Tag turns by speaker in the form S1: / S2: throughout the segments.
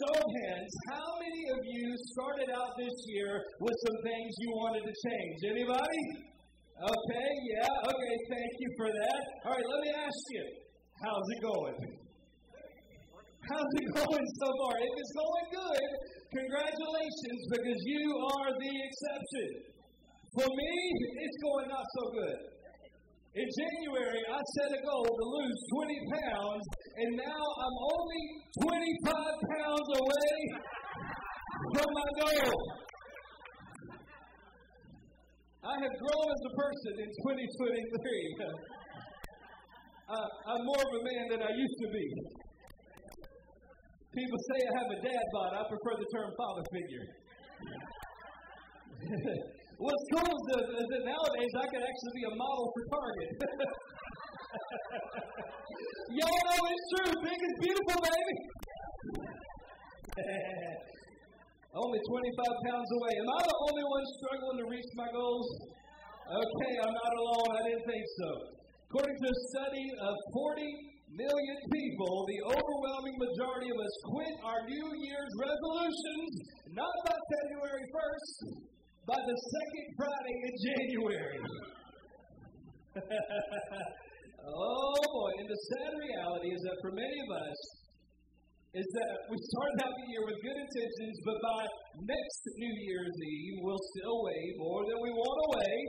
S1: show of hands, how many of you started out this year with some things you wanted to change? Anybody? Okay, yeah, okay, thank you for that. All right, let me ask you, how's it going? How's it going so far? If it's going good, congratulations because you are the exception. For me, it's going not so good. In January, I set a goal to lose 20 pounds, and now I'm only 25 pounds away from my goal. I have grown as a person in 2023. uh, I'm more of a man than I used to be. People say I have a dad bod. I prefer the term father figure. What's cool is that, is that nowadays I could actually be a model for Target. Y'all know it's true. Big is beautiful, baby. only 25 pounds away. Am I the only one struggling to reach my goals? Okay, I'm not alone. I didn't think so. According to a study of 40 million people, the overwhelming majority of us quit our New Year's resolutions not by February 1st, by the second Friday in January. oh boy, and the sad reality is that for many of us, is that we started out the year with good intentions, but by next New Year's Eve, we'll still weigh more than we want to weigh.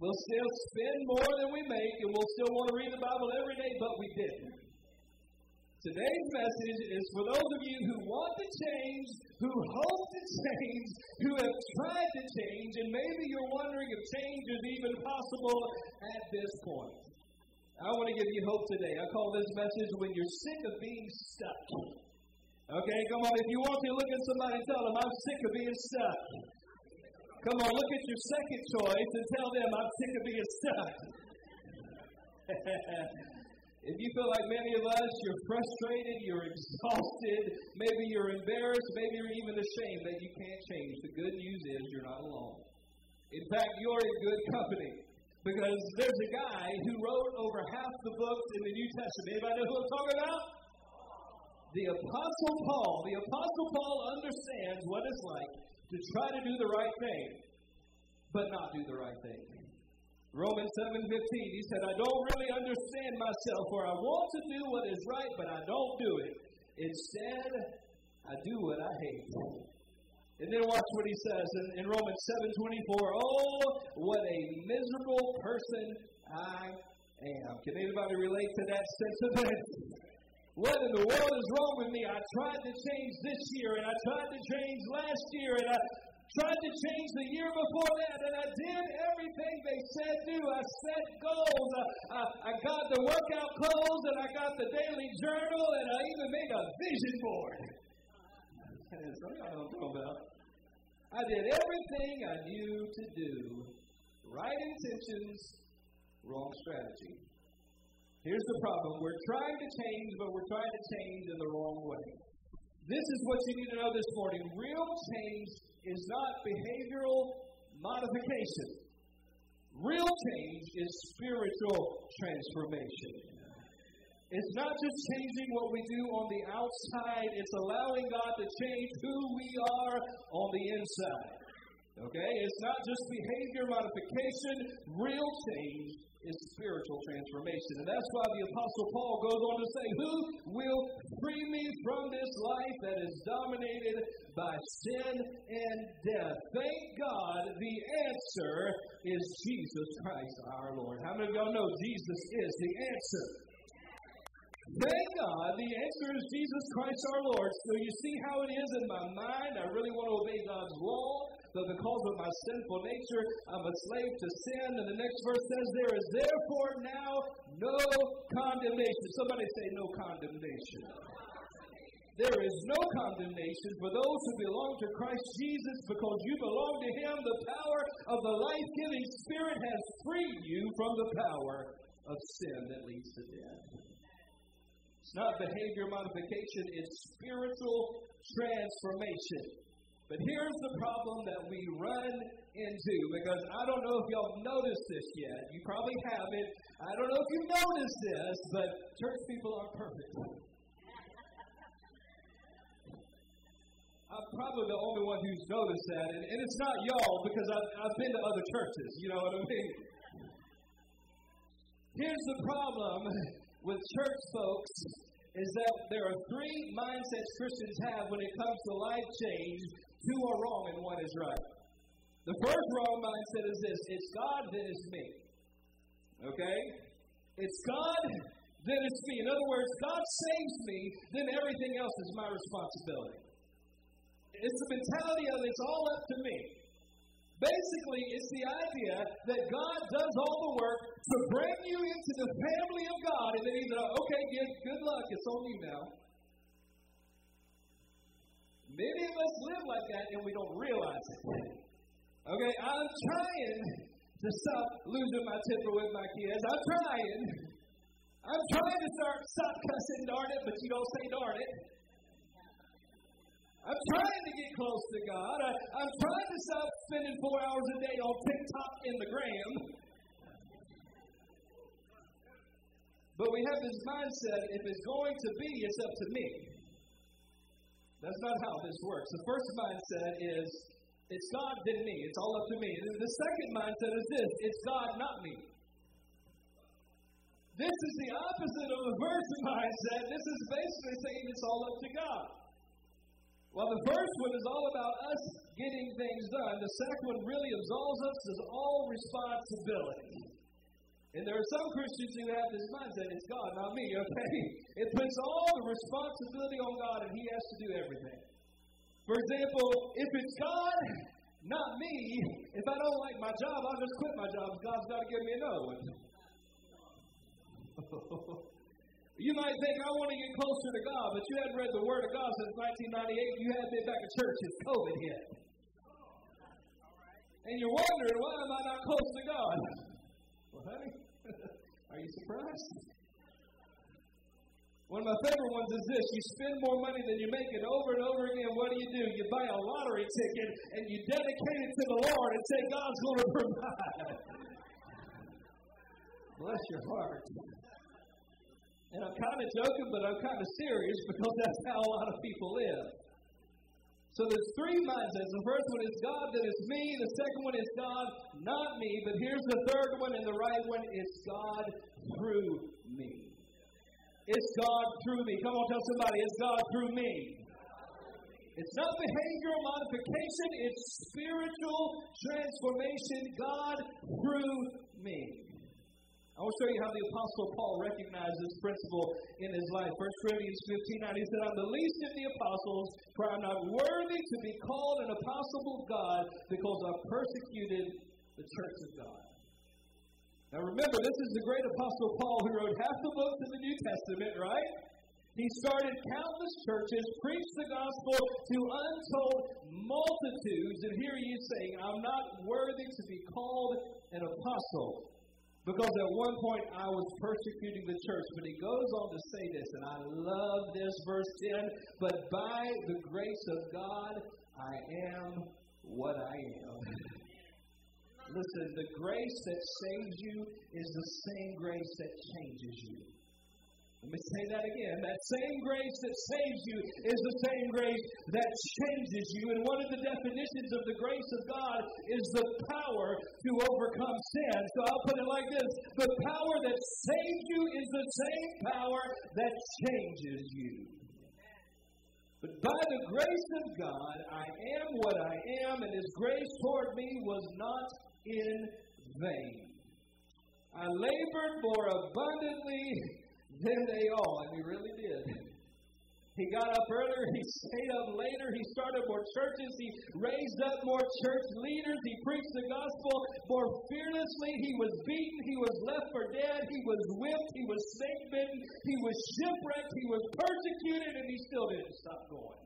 S1: We'll still spend more than we make, and we'll still want to read the Bible every day, but we didn't. Today's message is for those of you who want to change, who hope to change, who have tried to change, and maybe you're wondering if change is even possible at this point. I want to give you hope today. I call this message when you're sick of being stuck. Okay, come on. If you want to, look at somebody and tell them, I'm sick of being stuck. Come on, look at your second choice and tell them, I'm sick of being stuck. If you feel like many of us, you're frustrated, you're exhausted, maybe you're embarrassed, maybe you're even ashamed that you can't change, the good news is you're not alone. In fact, you're in good company. Because there's a guy who wrote over half the books in the New Testament. Anybody know who I'm talking about? The Apostle Paul. The Apostle Paul understands what it's like to try to do the right thing, but not do the right thing. Romans 7:15, he said, I don't really understand myself, for I want to do what is right, but I don't do it. Instead, I do what I hate. And then watch what he says in, in Romans 7:24. Oh, what a miserable person I am. Can anybody relate to that sentiment? What in the world is wrong with me? I tried to change this year, and I tried to change last year, and I tried to change the year before that, and I did everything they said do. I set goals. I, I, I got the workout clothes, and I got the daily journal, and I even made a vision board. Some of y'all know about. I did everything I knew to do. Right intentions, wrong strategy. Here's the problem. We're trying to change, but we're trying to change in the wrong way. This is what you need to know this morning. Real change is not behavioral modification. Real change is spiritual transformation. It's not just changing what we do on the outside, it's allowing God to change who we are on the inside. Okay? It's not just behavior modification, real change is spiritual transformation. And that's why the Apostle Paul goes on to say, Who will free me from this life that is dominated by sin and death? Thank God the answer is Jesus Christ our Lord. How many of y'all know Jesus is the answer? Thank God the answer is Jesus Christ our Lord. So you see how it is in my mind. I really want to obey God's law but because of my sinful nature, I'm a slave to sin. And the next verse says, There is therefore now no condemnation. Somebody say, No condemnation. There is no condemnation for those who belong to Christ Jesus because you belong to Him. The power of the life giving Spirit has freed you from the power of sin that leads to death. It's not behavior modification, it's spiritual transformation. But here's the problem that we run into because I don't know if y'all noticed this yet. You probably haven't. I don't know if you noticed this, but church people are perfect. I'm probably the only one who's noticed that, and, and it's not y'all because I've, I've been to other churches. You know what I mean? Here's the problem with church folks is that there are three mindsets Christians have when it comes to life change. Two are wrong and one is right. The first wrong mindset is this it's God, then it's me. Okay? It's God, then it's me. In other words, God saves me, then everything else is my responsibility. It's the mentality of it's all up to me. Basically, it's the idea that God does all the work to bring you into the family of God, and then He's like, okay, good, good luck, it's on you now. Many of us live like that and we don't realize it. Okay, I'm trying to stop losing my temper with my kids. I'm trying. I'm trying to start stop cussing, darn it, but you don't say darn it. I'm trying to get close to God. I, am trying to stop spending four hours a day on TikTok and the gram. But we have this mindset if it's going to be, it's up to me. That's not how this works. The first mindset is it's God, then me. It's all up to me. The second mindset is this it's God, not me. This is the opposite of the first mindset. This is basically saying it's all up to God. While the first one is all about us getting things done, the second one really absolves us of all responsibility. And there are some Christians who have this mindset it's God, not me, okay? It puts all the responsibility on God and He has to do everything. For example, if it's God, not me, if I don't like my job, I'll just quit my job. God's got to give me another one. You might think, I want to get closer to God, but you haven't read the Word of God since 1998. You haven't been back to church since COVID hit. And you're wondering, why am I not close to God? Are you surprised? One of my favorite ones is this you spend more money than you make, and over and over again, what do you do? You buy a lottery ticket and you dedicate it to the Lord and say, God's going to provide. Bless your heart. And I'm kind of joking, but I'm kind of serious because that's how a lot of people live. So there's three mindsets. The first one is God, then it's me. The second one is God, not me. But here's the third one, and the right one is God through me. It's God through me. Come on, tell somebody, it's God through me. It's not behavioral modification, it's spiritual transformation. God through me. I will show you how the Apostle Paul recognized this principle in his life. 1 Corinthians 15 9, he said, I'm the least of the apostles, for I'm not worthy to be called an apostle of God because I've persecuted the church of God. Now remember, this is the great Apostle Paul who wrote half the books of the New Testament, right? He started countless churches, preached the gospel to untold multitudes, and here he is saying, I'm not worthy to be called an apostle. Because at one point I was persecuting the church. But he goes on to say this, and I love this, verse 10 But by the grace of God, I am what I am. Listen, the grace that saves you is the same grace that changes you. Let me say that again. That same grace that saves you is the same grace that changes you. And one of the definitions of the grace of God is the power to overcome sin. So I'll put it like this The power that saves you is the same power that changes you. But by the grace of God, I am what I am, and His grace toward me was not in vain. I labored more abundantly than they all, and he really did. He got up earlier, he stayed up later, he started more churches, he raised up more church leaders, he preached the gospel more fearlessly. He was beaten, he was left for dead, he was whipped, he was snake bitten, he was shipwrecked, he was persecuted, and he still didn't stop going.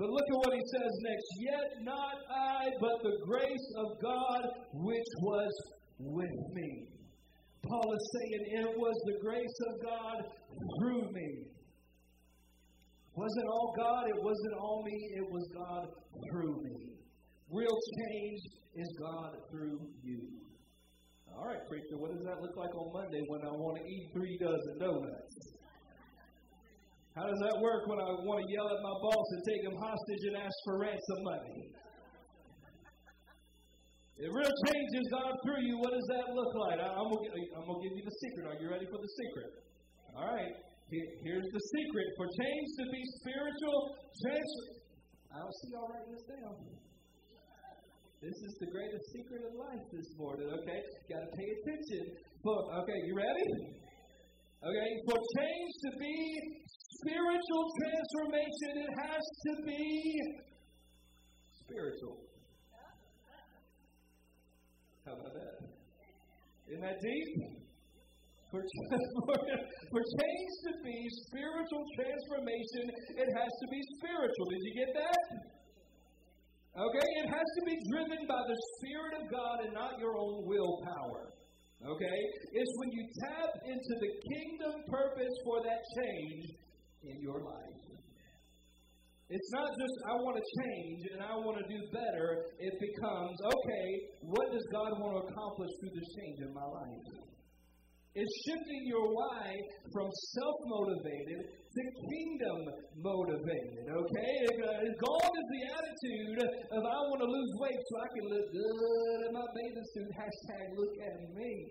S1: But look at what he says next. Yet not I, but the grace of God which was with me. Paul is saying, It was the grace of God through me. Wasn't all God, it wasn't all me, it was God through me. Real change is God through you. All right, preacher, what does that look like on Monday when I want to eat three dozen donuts? How does that work when I want to yell at my boss and take him hostage and ask for ransom money? If real change has gone through you, what does that look like? I'm going to give you the secret. Are you ready for the secret? All right. Here's the secret for change to be spiritual. Change. I don't see y'all writing this down. This is the greatest secret of life this morning, okay? Got to pay attention. okay, you ready? Okay, for change to be spiritual transformation, it has to be spiritual. Isn't that deep? For, for change to be spiritual transformation, it has to be spiritual. Did you get that? Okay, it has to be driven by the Spirit of God and not your own willpower. Okay? It's when you tap into the kingdom purpose for that change in your life. It's not just, I want to change and I want to do better. It becomes, okay, what does God want to accomplish through this change in my life? It's shifting your why from self motivated to kingdom motivated, okay? Uh, gone is the attitude of I want to lose weight so I can look good in my bathing suit. Hashtag look at me.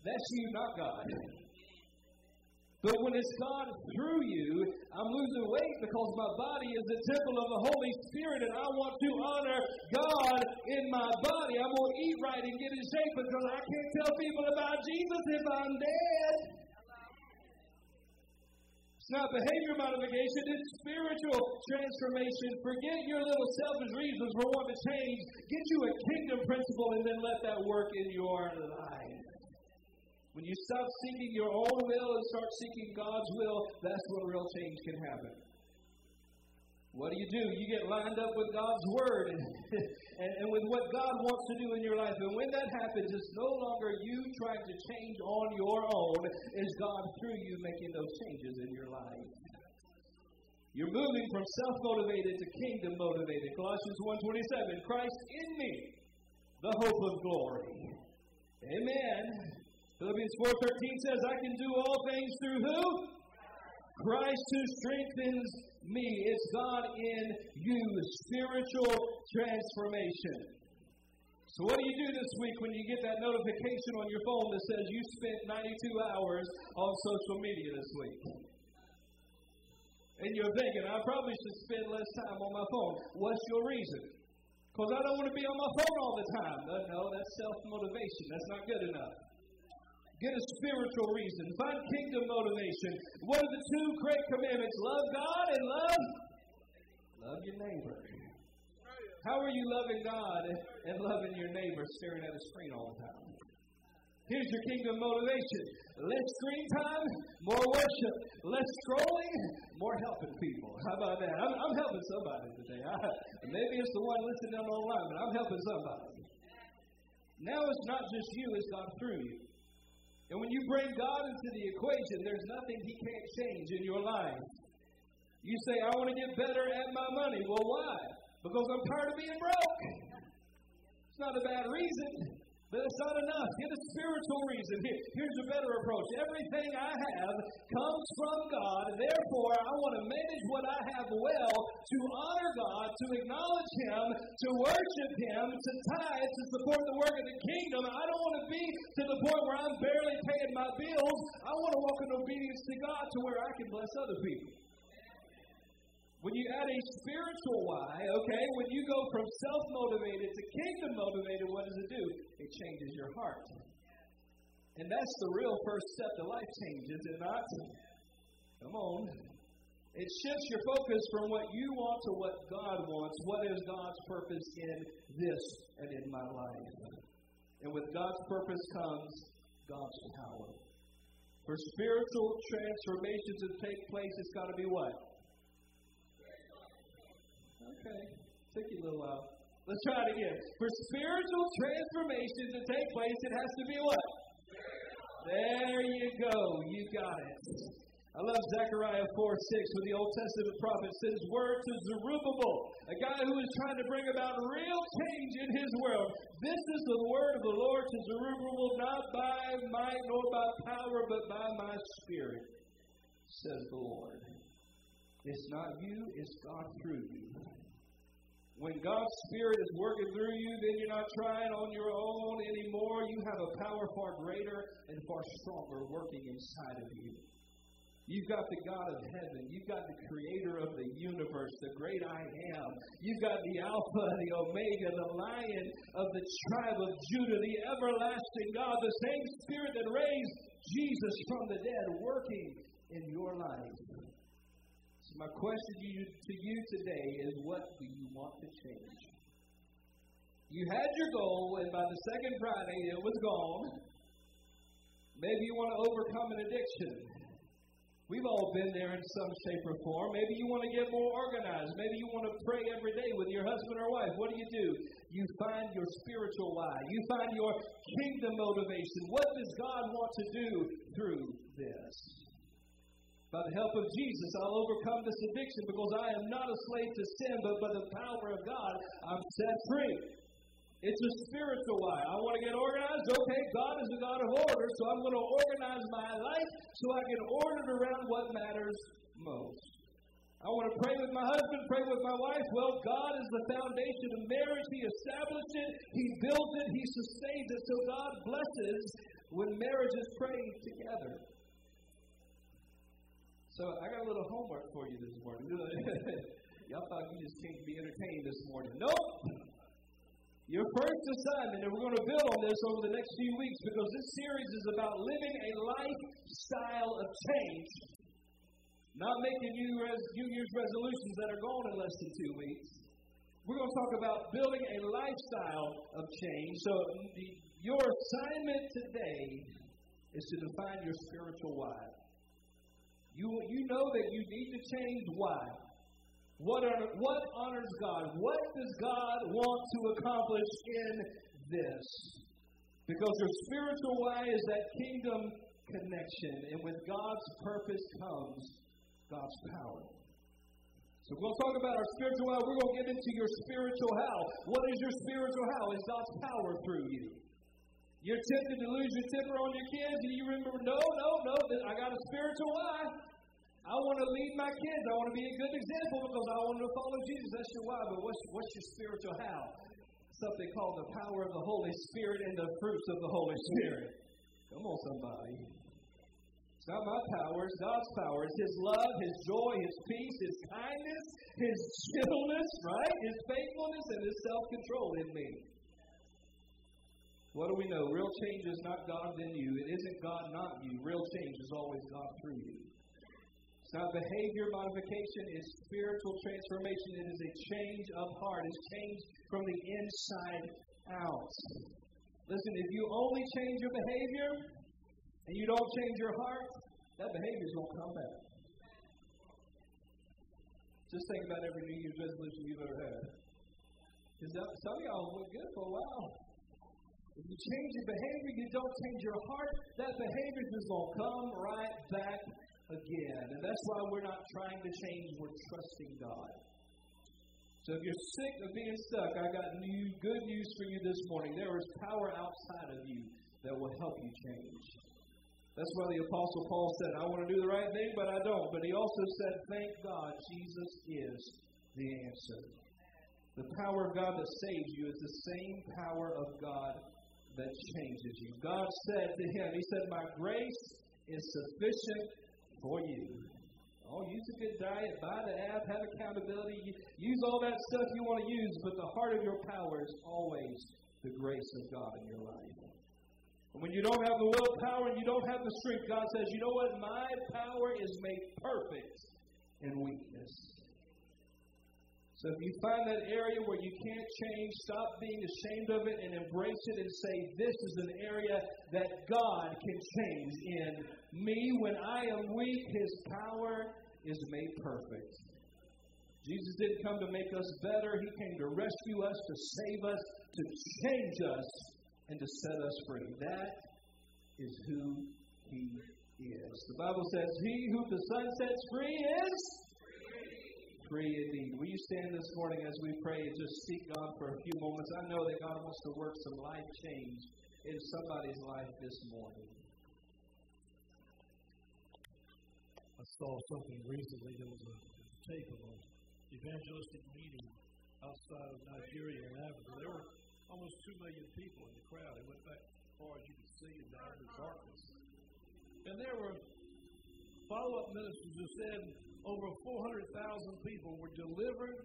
S1: That's you, not God. But when it's God through you, I'm losing weight because my body is the temple of the Holy Spirit and I want to honor God in my body. I'm going to eat right and get in shape because I can't tell people about Jesus if I'm dead. It's not behavior modification, it's spiritual transformation. Forget your little selfish reasons for wanting to change. Get you a kingdom principle and then let that work in your life. When you stop seeking your own will and start seeking God's will, that's when real change can happen. What do you do? You get lined up with God's Word and, and, and, with what God wants to do in your life. And when that happens, it's no longer you trying to change on your own, it's God through you making those changes in your life. You're moving from self-motivated to kingdom-motivated. Colossians 1.27, Christ in me, the hope of glory. Amen. Philippians 4.13 says, I can do all things through who? Christ who strengthens me. It's God in you. Spiritual transformation. So, what do you do this week when you get that notification on your phone that says you spent 92 hours on social media this week? And you're thinking, I probably should spend less time on my phone. What's your reason? Because I don't want to be on my phone all the time. No, that's self motivation. That's not good enough. Get a spiritual reason. Find kingdom motivation. What are the two great commandments? Love God and love love your neighbor. How are you loving God and loving your neighbor staring at a screen all the time? Here's your kingdom motivation. Less screen time, more worship. Less scrolling, more helping people. How about that? I'm, I'm helping somebody today. I, maybe it's the one listening online, but I'm helping somebody. Now it's not just you, it's God through you. And when you bring God into the equation, there's nothing He can't change in your life. You say, I want to get better at my money. Well, why? Because I'm tired of being broke. It's not a bad reason. But it's not enough. Get a spiritual reason. Here, here's a better approach. Everything I have comes from God. Therefore, I want to manage what I have well to honor God, to acknowledge Him, to worship Him, to tithe, to support the work of the kingdom. I don't want to be to the point where I'm barely paying my bills. I want to walk in obedience to God to where I can bless other people. When you add a spiritual why, okay, when you go from self motivated to kingdom motivated, what does it do? It changes your heart. And that's the real first step to life change, is it not? Come on. It shifts your focus from what you want to what God wants. What is God's purpose in this and in my life? And with God's purpose comes God's power. For spiritual transformation to take place, it's got to be what? Okay. You a little while. Let's try it again. For spiritual transformation to take place, it has to be what? There you go. You got it. I love Zechariah 4 6, where the Old Testament prophet sends word to Zerubbabel, a guy who is trying to bring about real change in his world. This is the word of the Lord to Zerubbabel, not by might nor by power, but by my spirit, says the Lord. It's not you, it's God through you. When God's Spirit is working through you, then you're not trying on your own anymore. You have a power far greater and far stronger working inside of you. You've got the God of heaven. You've got the creator of the universe, the great I am. You've got the Alpha, the Omega, the Lion of the tribe of Judah, the everlasting God, the same Spirit that raised Jesus from the dead working in your life. My question to you, to you today is what do you want to change? You had your goal, and by the second Friday, it was gone. Maybe you want to overcome an addiction. We've all been there in some shape or form. Maybe you want to get more organized. Maybe you want to pray every day with your husband or wife. What do you do? You find your spiritual why. You find your kingdom motivation. What does God want to do through this? By the help of Jesus, I'll overcome this addiction because I am not a slave to sin, but by the power of God, I'm set free. It's a spiritual why. I want to get organized. Okay, God is a God of order, so I'm going to organize my life so I can order it around what matters most. I want to pray with my husband, pray with my wife. Well, God is the foundation of marriage. He established it, He built it, He sustains it. So God blesses when marriages pray together. So I got a little homework for you this morning. Y'all thought you just came to be entertained this morning. Nope. Your first assignment, and we're going to build on this over the next few weeks because this series is about living a lifestyle of change, not making New, Res- New Year's resolutions that are gone in less than two weeks. We're going to talk about building a lifestyle of change. So, your assignment today is to define your spiritual why. You, you know that you need to change why. What, are, what honors God? What does God want to accomplish in this? Because your spiritual why is that kingdom connection. And with God's purpose comes God's power. So we're going to talk about our spiritual how. We're going to get into your spiritual how. What is your spiritual how? Is God's power through you. You're tempted to lose your temper on your kids, and you remember, no, no, no, I got a spiritual why. I want to lead my kids. I want to be a good example because I want to follow Jesus. That's your why. But what's, what's your spiritual how? Something called the power of the Holy Spirit and the fruits of the Holy Spirit. Come on, somebody. It's not my power, it's God's power. It's His love, His joy, His peace, His kindness, His gentleness, right? His faithfulness, and His self control in me. What do we know? Real change is not God in you. It isn't God not you. Real change is always God through you. It's not behavior modification, it's spiritual transformation. It is a change of heart. It's change from the inside out. Listen, if you only change your behavior and you don't change your heart, that behavior is going to come back. Just think about every New Year's resolution you've ever had. Because some of y'all look good for a while. If you change your behavior, you don't change your heart, that behavior is just going to come right back again. And that's why we're not trying to change, we're trusting God. So if you're sick of being stuck, I got new good news for you this morning. There is power outside of you that will help you change. That's why the Apostle Paul said, I want to do the right thing, but I don't. But he also said, Thank God Jesus is the answer. The power of God that saves you is the same power of God that changes you. God said to him, He said, My grace is sufficient for you. Oh, use a good diet, buy the app, have accountability, use all that stuff you want to use, but the heart of your power is always the grace of God in your life. And when you don't have the willpower and you don't have the strength, God says, you know what? My power is made perfect in weakness. So if you find that area where you can't change, stop being ashamed of it and embrace it and say, This is an area that God can change in me. When I am weak, His power is made perfect. Jesus didn't come to make us better, He came to rescue us, to save us, to change us, and to set us free. That is who He is. The Bible says, He who the Son sets free is free indeed. Will you stand this morning as we pray and just seek God for a few moments? I know that God wants to work some life change in somebody's life this morning. I
S2: saw something recently. There was a tape of an evangelistic meeting outside of Nigeria and Africa. There were almost two million people in the crowd. It went back as far as you could see in the darkness. And there were follow-up ministers who said over 400,000 people were delivered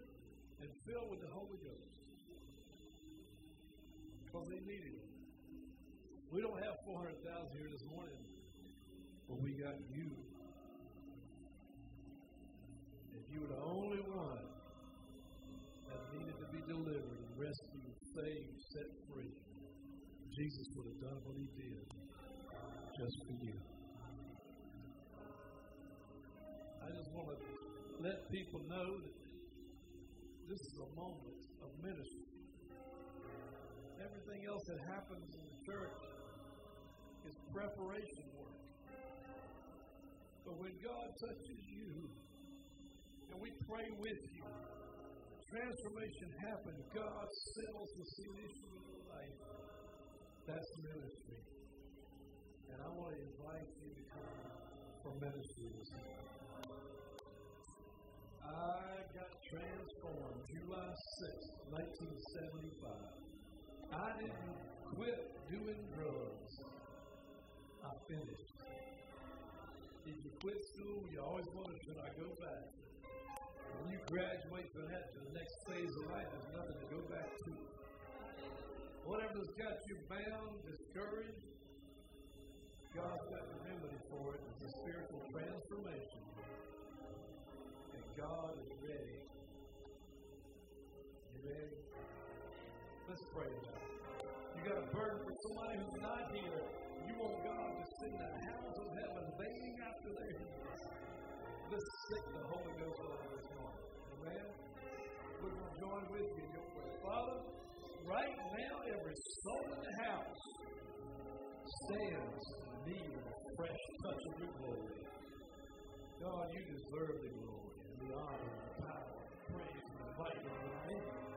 S2: and filled with the Holy Ghost because they needed it. We don't have 400,000 here this morning, but we got you. If you were the only one that needed to be delivered and rescued, saved, set free, Jesus would have done what he did just for you. People know that this is a moment of ministry. Everything else that happens in the church is preparation work. But when God touches you and we pray with you, transformation happens. God settles the issue in your life. That's ministry. And I want to invite you to come for ministry this morning. I got transformed July 6, 1975. I didn't quit doing drugs. I finished. If you quit school, you always wonder, should I go back? When you graduate from that to the next phase of life, there's nothing to go back to. Whatever's got you bound, discouraged, God's got the remedy for it. It's a spiritual transformation. God is ready. You ready? Let's pray now. You got a burden for somebody who's not here. You want God to sing the hounds of heaven baying after their heels. Let's sick the Holy Ghost over this morning. Amen? We're going to join with you in your prayer. Father, right now, every soul in the house stands in need of a fresh touch of your glory. God, you deserve the glory the honor the power, the praise and the might of your name.